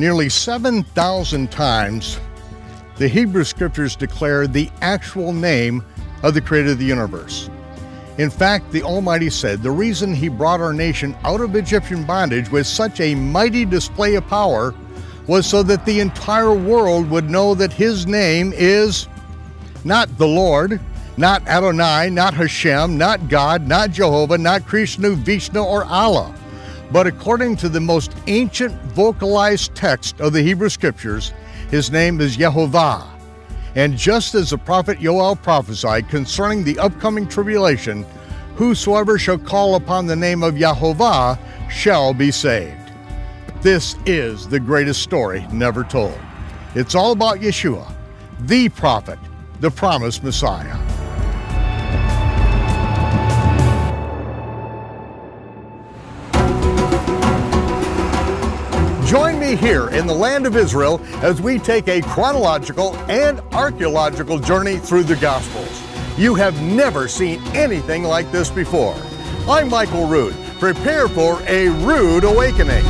Nearly 7,000 times, the Hebrew scriptures declare the actual name of the creator of the universe. In fact, the Almighty said the reason he brought our nation out of Egyptian bondage with such a mighty display of power was so that the entire world would know that his name is not the Lord, not Adonai, not Hashem, not God, not Jehovah, not Krishna, Vishnu, or Allah. But according to the most ancient vocalized text of the Hebrew Scriptures, his name is Yehovah. And just as the prophet Joel prophesied concerning the upcoming tribulation, whosoever shall call upon the name of Yehovah shall be saved. This is the greatest story never told. It's all about Yeshua, the prophet, the promised Messiah. Here in the land of Israel as we take a chronological and archaeological journey through the Gospels. You have never seen anything like this before. I'm Michael Rood. Prepare for a rude awakening.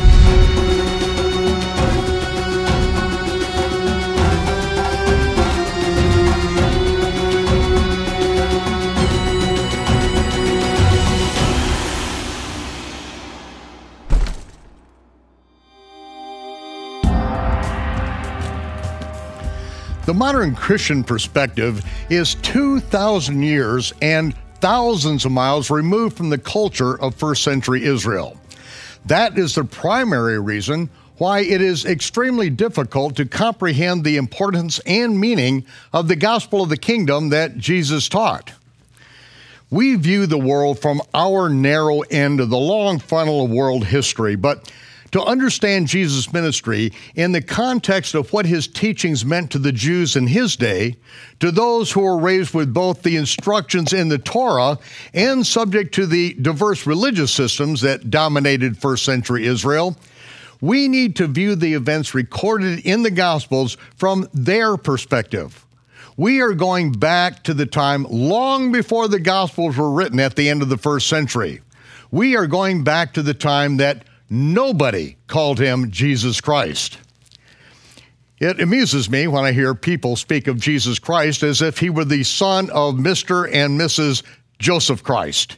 The modern Christian perspective is 2,000 years and thousands of miles removed from the culture of first century Israel. That is the primary reason why it is extremely difficult to comprehend the importance and meaning of the gospel of the kingdom that Jesus taught. We view the world from our narrow end of the long funnel of world history, but to understand Jesus' ministry in the context of what his teachings meant to the Jews in his day, to those who were raised with both the instructions in the Torah and subject to the diverse religious systems that dominated first century Israel, we need to view the events recorded in the Gospels from their perspective. We are going back to the time long before the Gospels were written at the end of the first century. We are going back to the time that Nobody called him Jesus Christ. It amuses me when I hear people speak of Jesus Christ as if he were the son of Mr. and Mrs. Joseph Christ.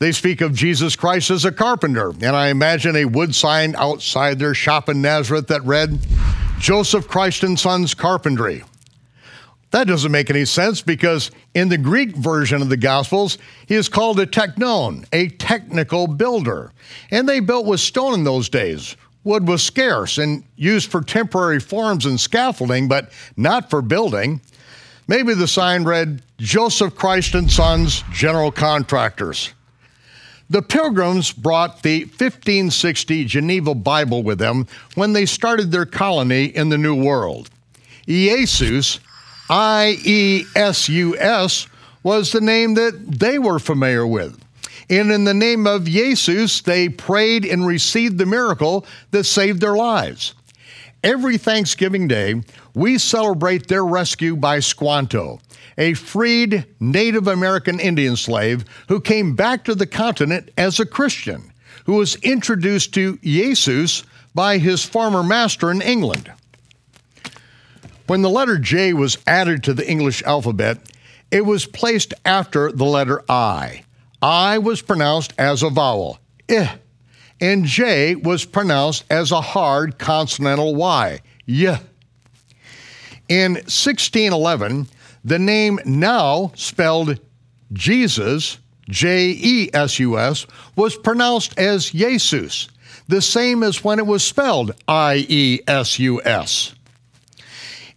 They speak of Jesus Christ as a carpenter, and I imagine a wood sign outside their shop in Nazareth that read, Joseph Christ and Sons Carpentry. That doesn't make any sense because in the Greek version of the Gospels, he is called a tekton, a technical builder. And they built with stone in those days. Wood was scarce and used for temporary forms and scaffolding, but not for building. Maybe the sign read, Joseph Christ and Sons, General Contractors. The Pilgrims brought the 1560 Geneva Bible with them when they started their colony in the New World. Iesus I E S U S was the name that they were familiar with. And in the name of Jesus, they prayed and received the miracle that saved their lives. Every Thanksgiving Day, we celebrate their rescue by Squanto, a freed Native American Indian slave who came back to the continent as a Christian, who was introduced to Jesus by his former master in England. When the letter J was added to the English alphabet, it was placed after the letter I. I was pronounced as a vowel, eh, and J was pronounced as a hard consonantal Y, y. In 1611, the name now spelled Jesus, J E S U S, was pronounced as Jesus, the same as when it was spelled I E S U S.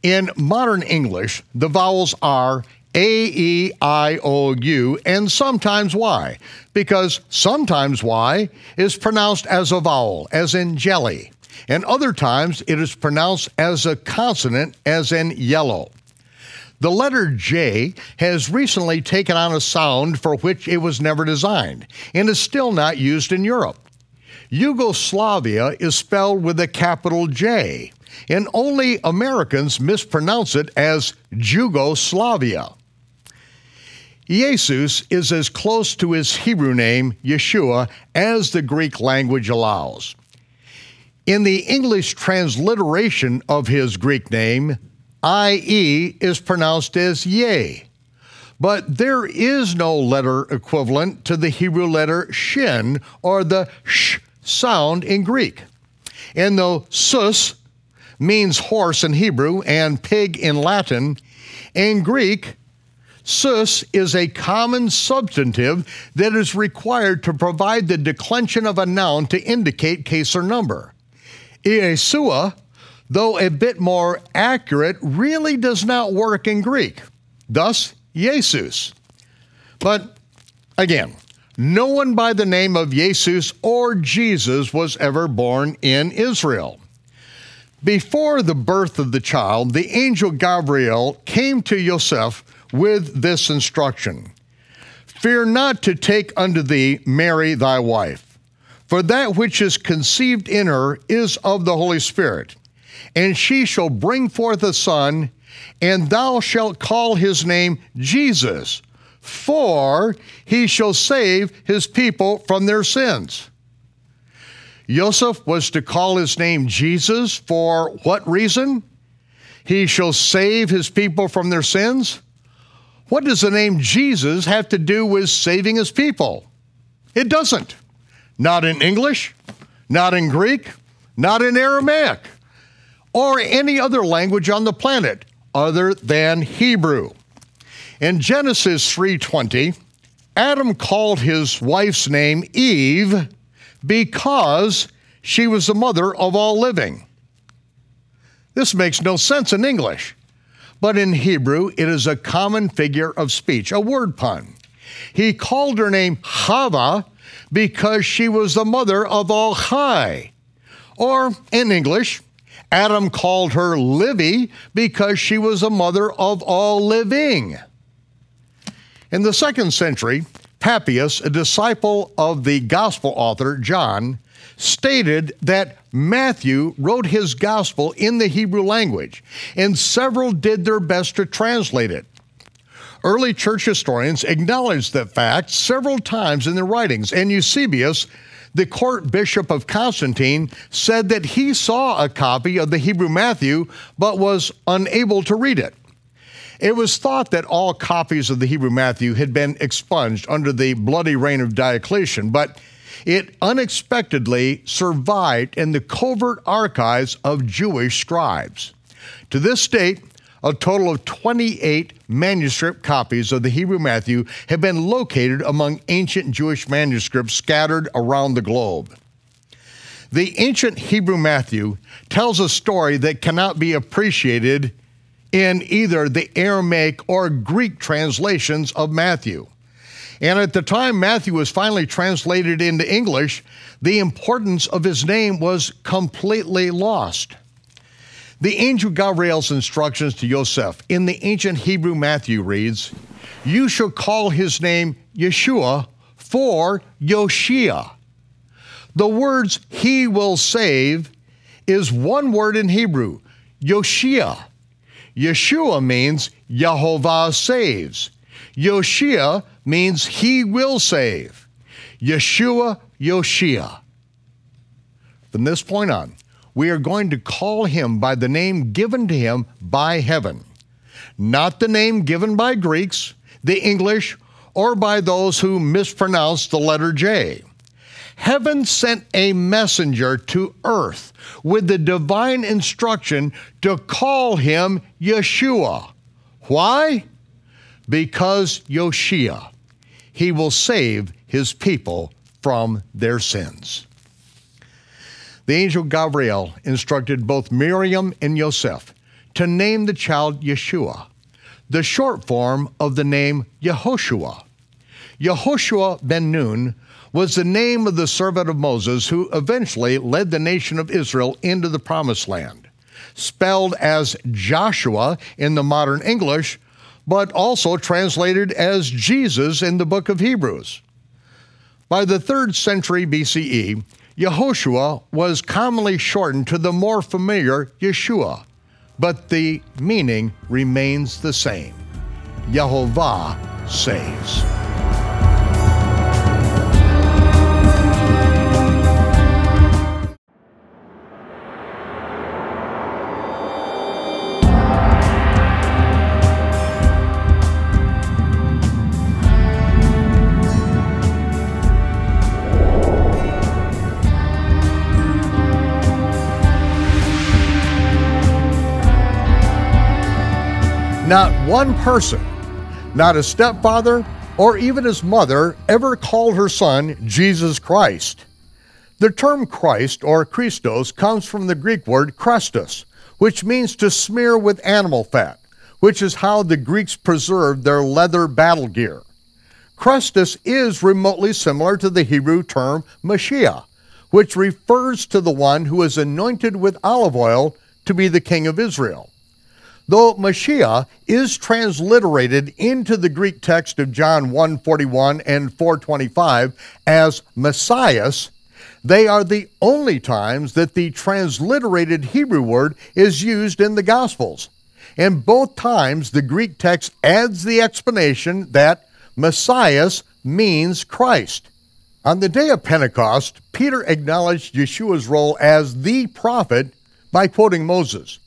In modern English, the vowels are A, E, I, O, U, and sometimes Y, because sometimes Y is pronounced as a vowel, as in jelly, and other times it is pronounced as a consonant, as in yellow. The letter J has recently taken on a sound for which it was never designed and is still not used in Europe. Yugoslavia is spelled with a capital J, and only Americans mispronounce it as Jugoslavia. Jesus is as close to his Hebrew name, Yeshua, as the Greek language allows. In the English transliteration of his Greek name, IE is pronounced as Ye. But there is no letter equivalent to the Hebrew letter Shin or the Sh sound in Greek. And though sus means horse in Hebrew and pig in Latin, in Greek, sus is a common substantive that is required to provide the declension of a noun to indicate case or number. Iesua, though a bit more accurate, really does not work in Greek. Thus, Jesus. But again, no one by the name of Jesus or Jesus was ever born in Israel. Before the birth of the child, the angel Gabriel came to Joseph with this instruction Fear not to take unto thee Mary thy wife for that which is conceived in her is of the Holy Spirit. And she shall bring forth a son, and thou shalt call his name Jesus, for he shall save his people from their sins. Joseph was to call his name Jesus for what reason? He shall save his people from their sins? What does the name Jesus have to do with saving his people? It doesn't. Not in English, not in Greek, not in Aramaic, or any other language on the planet other than Hebrew. In Genesis 3:20, Adam called his wife's name Eve because she was the mother of all living. This makes no sense in English, but in Hebrew it is a common figure of speech, a word pun. He called her name Hava because she was the mother of all chai. Or in English, Adam called her Livy because she was the mother of all living. In the second century, Papias, a disciple of the gospel author John, stated that Matthew wrote his gospel in the Hebrew language, and several did their best to translate it. Early church historians acknowledged that fact several times in their writings, and Eusebius, the court bishop of Constantine, said that he saw a copy of the Hebrew Matthew but was unable to read it. It was thought that all copies of the Hebrew Matthew had been expunged under the bloody reign of Diocletian, but it unexpectedly survived in the covert archives of Jewish scribes. To this date, a total of 28 manuscript copies of the Hebrew Matthew have been located among ancient Jewish manuscripts scattered around the globe. The ancient Hebrew Matthew tells a story that cannot be appreciated in either the Aramaic or Greek translations of Matthew. And at the time Matthew was finally translated into English, the importance of his name was completely lost. The angel Gabriel's instructions to Joseph in the ancient Hebrew Matthew reads, You shall call his name Yeshua for Yoshia. The words he will save is one word in Hebrew, Yoshia. Yeshua means Yehovah saves. Yoshia means he will save. Yeshua, Yoshia. From this point on, we are going to call him by the name given to him by heaven, not the name given by Greeks, the English, or by those who mispronounce the letter J. Heaven sent a messenger to earth with the divine instruction to call him Yeshua. Why? Because Yoshia, he will save his people from their sins the angel Gabriel instructed both Miriam and Yosef to name the child Yeshua, the short form of the name Yehoshua. Yehoshua ben Nun was the name of the servant of Moses who eventually led the nation of Israel into the promised land. Spelled as Joshua in the modern English, but also translated as Jesus in the book of Hebrews. By the third century BCE, Yehoshua was commonly shortened to the more familiar Yeshua, but the meaning remains the same. Yehovah saves. Not one person, not a stepfather or even his mother, ever called her son Jesus Christ. The term Christ or Christos comes from the Greek word Christos, which means to smear with animal fat, which is how the Greeks preserved their leather battle gear. Christos is remotely similar to the Hebrew term Mashiach, which refers to the one who is anointed with olive oil to be the king of Israel. Though Mashiach is transliterated into the Greek text of John 1:41 and 425 as Messias, they are the only times that the transliterated Hebrew word is used in the Gospels. And both times the Greek text adds the explanation that Messias means Christ. On the day of Pentecost, Peter acknowledged Yeshua's role as the prophet by quoting Moses.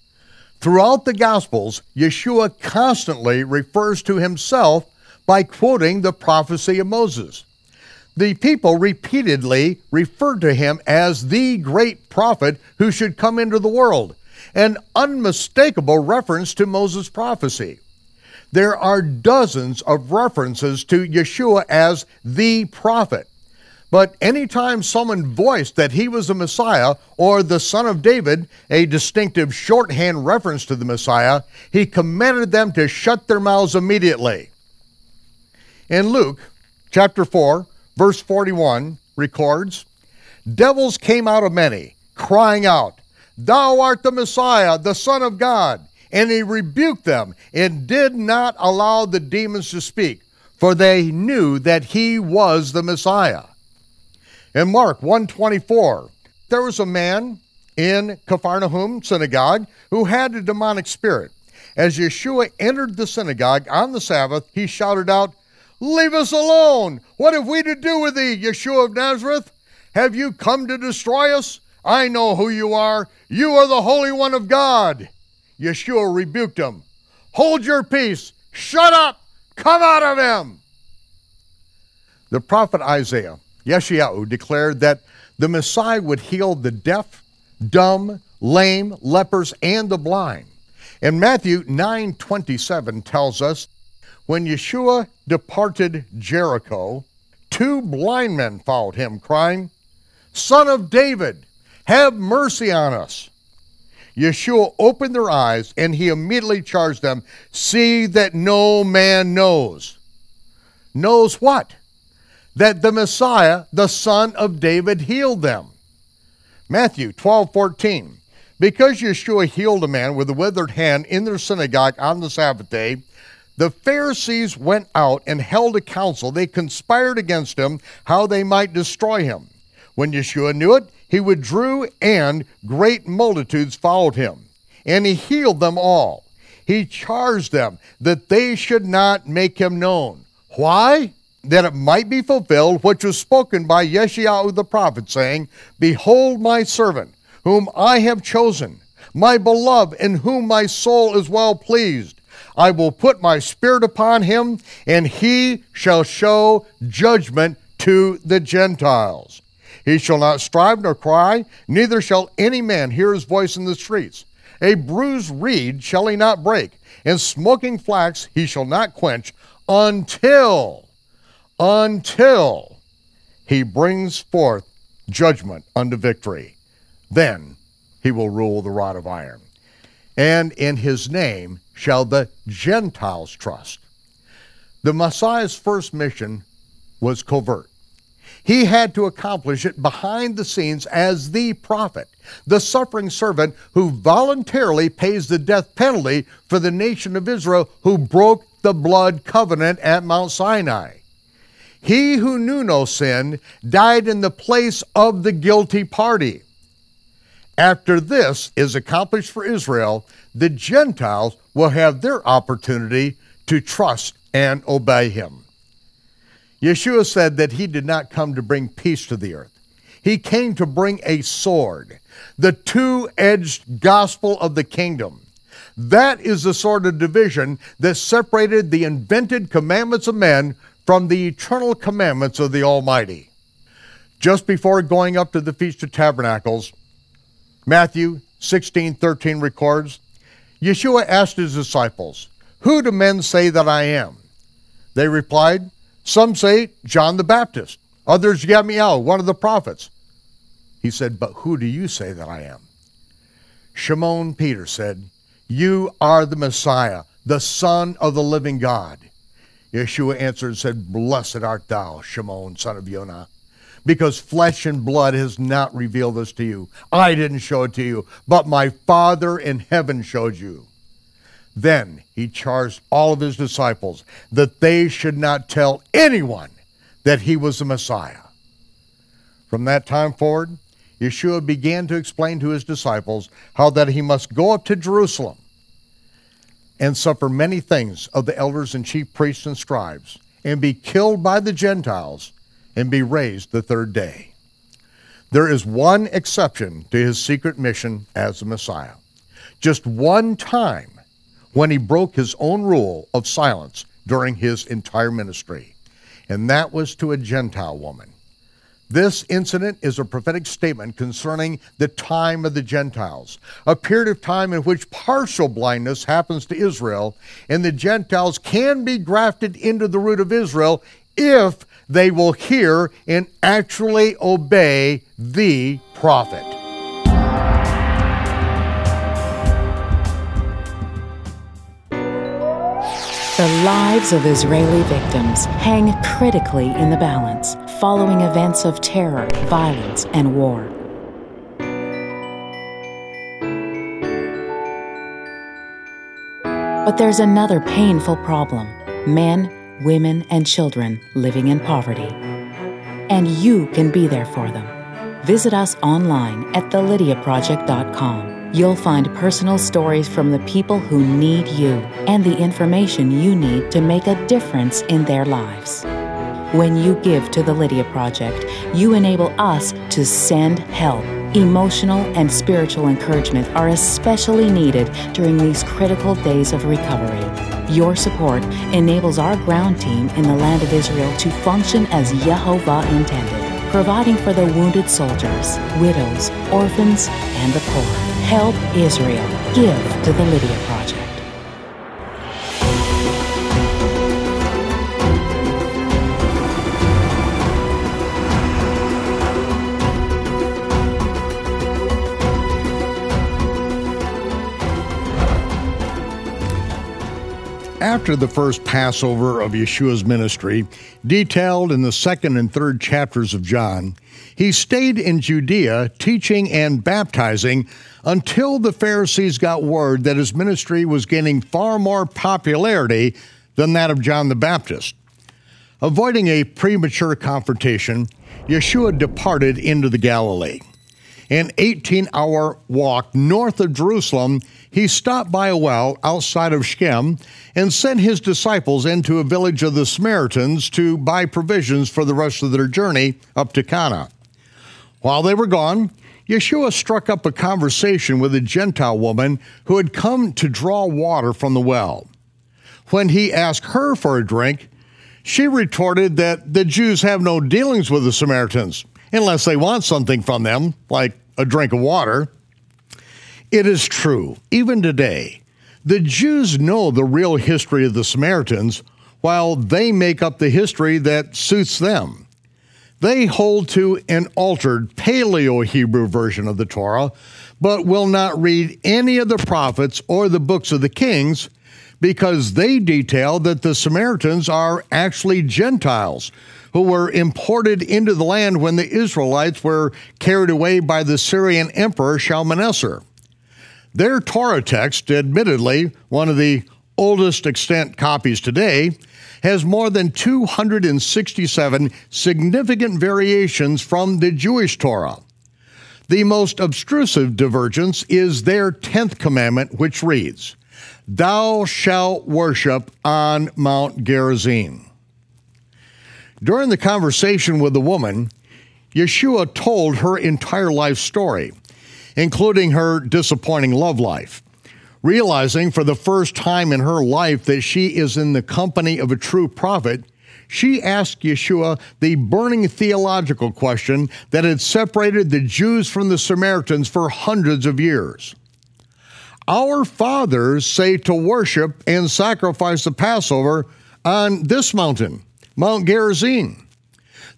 Throughout the Gospels, Yeshua constantly refers to himself by quoting the prophecy of Moses. The people repeatedly referred to him as the great prophet who should come into the world, an unmistakable reference to Moses' prophecy. There are dozens of references to Yeshua as the prophet. But anytime someone voiced that he was the Messiah or the Son of David, a distinctive shorthand reference to the Messiah, he commanded them to shut their mouths immediately. In Luke chapter 4, verse 41 records, Devils came out of many, crying out, Thou art the Messiah, the Son of God. And he rebuked them and did not allow the demons to speak, for they knew that he was the Messiah. In Mark 124, there was a man in Capharnaum synagogue who had a demonic spirit. As Yeshua entered the synagogue on the Sabbath, he shouted out, Leave us alone! What have we to do with thee, Yeshua of Nazareth? Have you come to destroy us? I know who you are. You are the Holy One of God. Yeshua rebuked him. Hold your peace. Shut up. Come out of him. The prophet Isaiah Yeshayahu declared that the Messiah would heal the deaf, dumb, lame, lepers, and the blind. And Matthew 9:27 tells us, when Yeshua departed Jericho, two blind men followed him, crying, Son of David, have mercy on us. Yeshua opened their eyes, and he immediately charged them, See that no man knows. Knows what? That the Messiah, the son of David, healed them. Matthew 12, 14. Because Yeshua healed a man with a withered hand in their synagogue on the Sabbath day, the Pharisees went out and held a council. They conspired against him how they might destroy him. When Yeshua knew it, he withdrew, and great multitudes followed him. And he healed them all. He charged them that they should not make him known. Why? That it might be fulfilled which was spoken by Yeshayahu the prophet, saying, Behold my servant, whom I have chosen, my beloved, in whom my soul is well pleased. I will put my spirit upon him, and he shall show judgment to the Gentiles. He shall not strive nor cry, neither shall any man hear his voice in the streets. A bruised reed shall he not break, and smoking flax he shall not quench until until he brings forth judgment unto victory. Then he will rule the rod of iron. And in his name shall the Gentiles trust. The Messiah's first mission was covert. He had to accomplish it behind the scenes as the prophet, the suffering servant who voluntarily pays the death penalty for the nation of Israel who broke the blood covenant at Mount Sinai. He who knew no sin died in the place of the guilty party. After this is accomplished for Israel, the Gentiles will have their opportunity to trust and obey him. Yeshua said that he did not come to bring peace to the earth. He came to bring a sword, the two edged gospel of the kingdom. That is the sort of division that separated the invented commandments of men from the eternal commandments of the Almighty. Just before going up to the Feast of Tabernacles, Matthew 16 13 records, Yeshua asked his disciples, Who do men say that I am? They replied, Some say John the Baptist, others Gamaliel, one of the prophets. He said, But who do you say that I am? Shimon Peter said, You are the Messiah, the Son of the living God. Yeshua answered and said, Blessed art thou, Shimon, son of Yonah, because flesh and blood has not revealed this to you. I didn't show it to you, but my Father in heaven showed you. Then he charged all of his disciples that they should not tell anyone that he was the Messiah. From that time forward, Yeshua began to explain to his disciples how that he must go up to Jerusalem and suffer many things of the elders and chief priests and scribes, and be killed by the Gentiles, and be raised the third day. There is one exception to his secret mission as the Messiah. Just one time when he broke his own rule of silence during his entire ministry, and that was to a Gentile woman. This incident is a prophetic statement concerning the time of the Gentiles, a period of time in which partial blindness happens to Israel, and the Gentiles can be grafted into the root of Israel if they will hear and actually obey the prophet. The lives of Israeli victims hang critically in the balance following events of terror, violence, and war. But there's another painful problem men, women, and children living in poverty. And you can be there for them. Visit us online at thelydiaproject.com. You'll find personal stories from the people who need you and the information you need to make a difference in their lives. When you give to the Lydia Project, you enable us to send help. Emotional and spiritual encouragement are especially needed during these critical days of recovery. Your support enables our ground team in the land of Israel to function as Yehovah intended, providing for the wounded soldiers, widows, orphans, and the poor. Help Israel. Give to the Lydia Project. After the first Passover of Yeshua's ministry, detailed in the second and third chapters of John, he stayed in Judea teaching and baptizing until the Pharisees got word that his ministry was gaining far more popularity than that of John the Baptist. Avoiding a premature confrontation, Yeshua departed into the Galilee. An 18 hour walk north of Jerusalem, he stopped by a well outside of Shechem and sent his disciples into a village of the Samaritans to buy provisions for the rest of their journey up to Cana. While they were gone, Yeshua struck up a conversation with a Gentile woman who had come to draw water from the well. When he asked her for a drink, she retorted that the Jews have no dealings with the Samaritans unless they want something from them, like a drink of water. It is true, even today, the Jews know the real history of the Samaritans while they make up the history that suits them. They hold to an altered Paleo Hebrew version of the Torah, but will not read any of the prophets or the books of the kings because they detail that the Samaritans are actually Gentiles who were imported into the land when the Israelites were carried away by the Syrian emperor Shalmaneser. Their Torah text, admittedly one of the oldest extant copies today, has more than 267 significant variations from the Jewish Torah. The most obtrusive divergence is their 10th commandment, which reads, Thou shalt worship on Mount Gerizim. During the conversation with the woman, Yeshua told her entire life story, including her disappointing love life realizing for the first time in her life that she is in the company of a true prophet, she asked Yeshua the burning theological question that had separated the Jews from the Samaritans for hundreds of years. our fathers say to worship and sacrifice the Passover on this mountain, Mount Gerizim.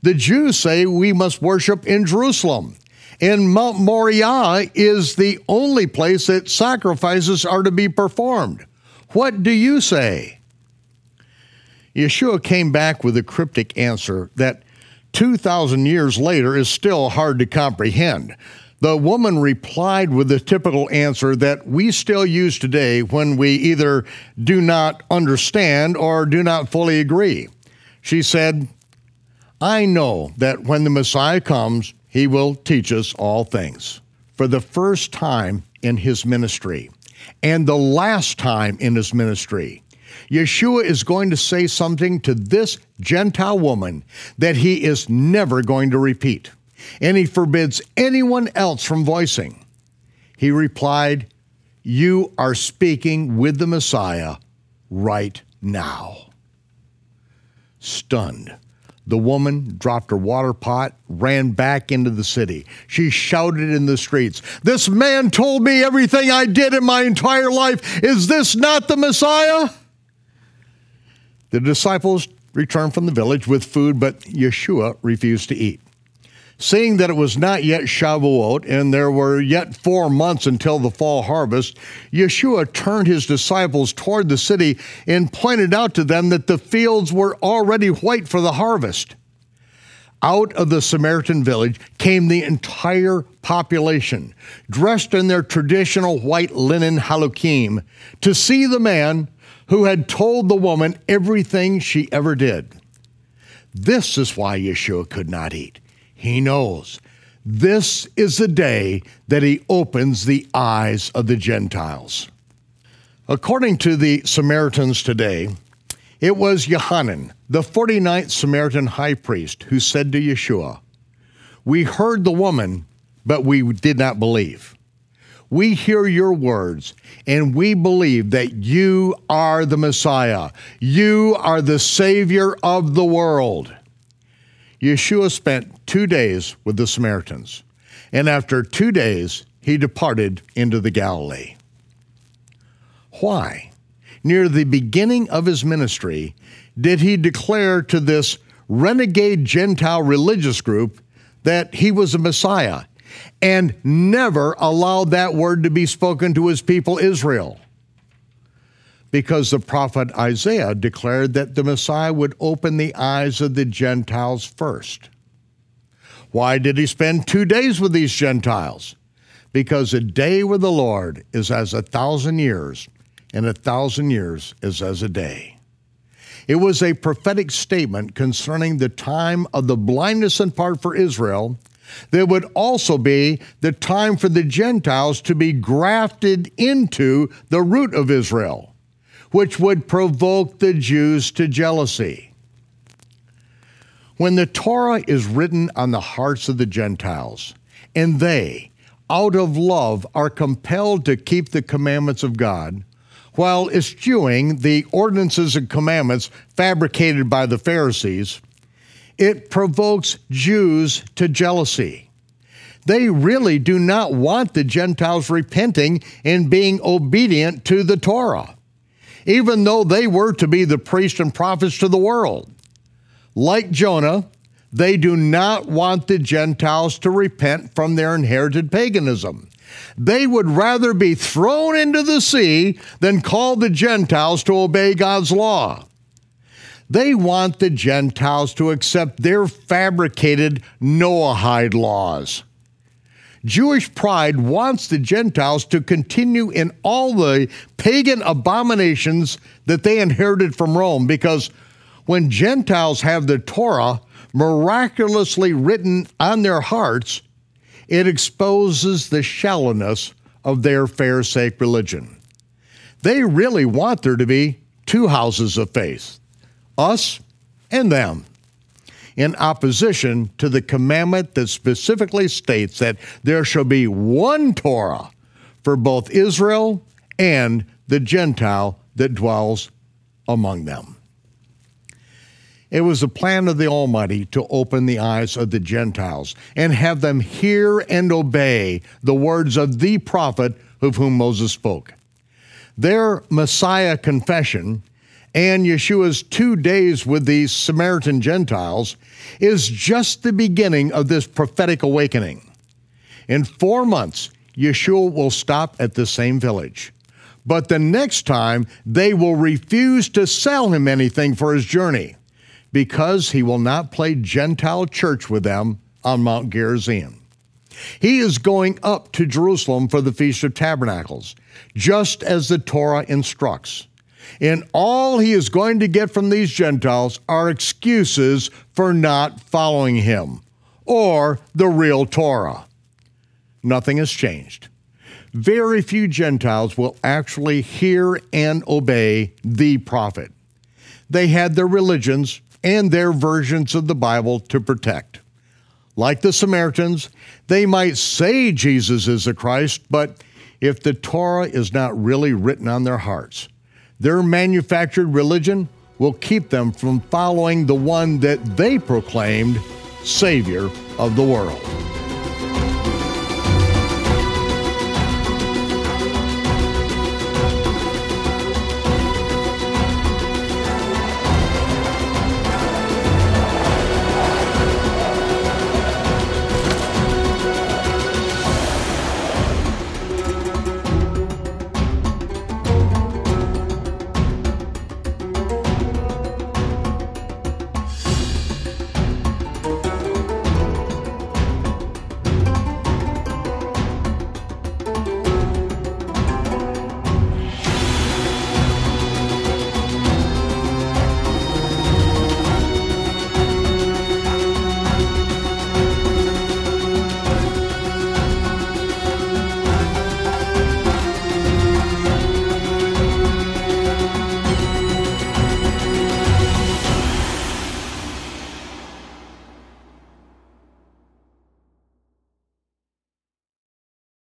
The Jews say we must worship in Jerusalem. And Mount Moriah is the only place that sacrifices are to be performed. What do you say? Yeshua came back with a cryptic answer that 2,000 years later is still hard to comprehend. The woman replied with the typical answer that we still use today when we either do not understand or do not fully agree. She said, I know that when the Messiah comes, he will teach us all things. For the first time in his ministry, and the last time in his ministry, Yeshua is going to say something to this Gentile woman that he is never going to repeat, and he forbids anyone else from voicing. He replied, You are speaking with the Messiah right now. Stunned, the woman dropped her water pot, ran back into the city. She shouted in the streets, This man told me everything I did in my entire life. Is this not the Messiah? The disciples returned from the village with food, but Yeshua refused to eat. Seeing that it was not yet Shavuot and there were yet four months until the fall harvest, Yeshua turned his disciples toward the city and pointed out to them that the fields were already white for the harvest. Out of the Samaritan village came the entire population, dressed in their traditional white linen halukim, to see the man who had told the woman everything she ever did. This is why Yeshua could not eat. He knows this is the day that he opens the eyes of the Gentiles. According to the Samaritans today, it was Yohanan, the 49th Samaritan high priest, who said to Yeshua, We heard the woman, but we did not believe. We hear your words, and we believe that you are the Messiah. You are the Savior of the world. Yeshua spent two days with the Samaritans, and after two days, he departed into the Galilee. Why? Near the beginning of his ministry, did he declare to this renegade Gentile religious group that he was a Messiah and never allowed that word to be spoken to his people Israel? Because the prophet Isaiah declared that the Messiah would open the eyes of the Gentiles first. Why did he spend two days with these Gentiles? Because a day with the Lord is as a thousand years, and a thousand years is as a day. It was a prophetic statement concerning the time of the blindness in part for Israel. There would also be the time for the Gentiles to be grafted into the root of Israel which would provoke the Jews to jealousy. When the Torah is written on the hearts of the Gentiles, and they, out of love, are compelled to keep the commandments of God, while eschewing the ordinances and commandments fabricated by the Pharisees, it provokes Jews to jealousy. They really do not want the Gentiles repenting and being obedient to the Torah even though they were to be the priests and prophets to the world. Like Jonah, they do not want the Gentiles to repent from their inherited paganism. They would rather be thrown into the sea than call the Gentiles to obey God's law. They want the Gentiles to accept their fabricated Noahide laws. Jewish pride wants the Gentiles to continue in all the pagan abominations that they inherited from Rome because when Gentiles have the Torah miraculously written on their hearts, it exposes the shallowness of their Pharisaic religion. They really want there to be two houses of faith us and them in opposition to the commandment that specifically states that there shall be one Torah for both Israel and the Gentile that dwells among them. It was the plan of the Almighty to open the eyes of the Gentiles and have them hear and obey the words of the prophet of whom Moses spoke. Their Messiah confession and Yeshua's two days with the Samaritan Gentiles is just the beginning of this prophetic awakening. In four months, Yeshua will stop at the same village. But the next time, they will refuse to sell him anything for his journey because he will not play Gentile church with them on Mount Gerizim. He is going up to Jerusalem for the Feast of Tabernacles, just as the Torah instructs. And all he is going to get from these Gentiles are excuses for not following him or the real Torah. Nothing has changed. Very few Gentiles will actually hear and obey the prophet. They had their religions and their versions of the Bible to protect. Like the Samaritans, they might say Jesus is the Christ, but if the Torah is not really written on their hearts, their manufactured religion will keep them from following the one that they proclaimed Savior of the world.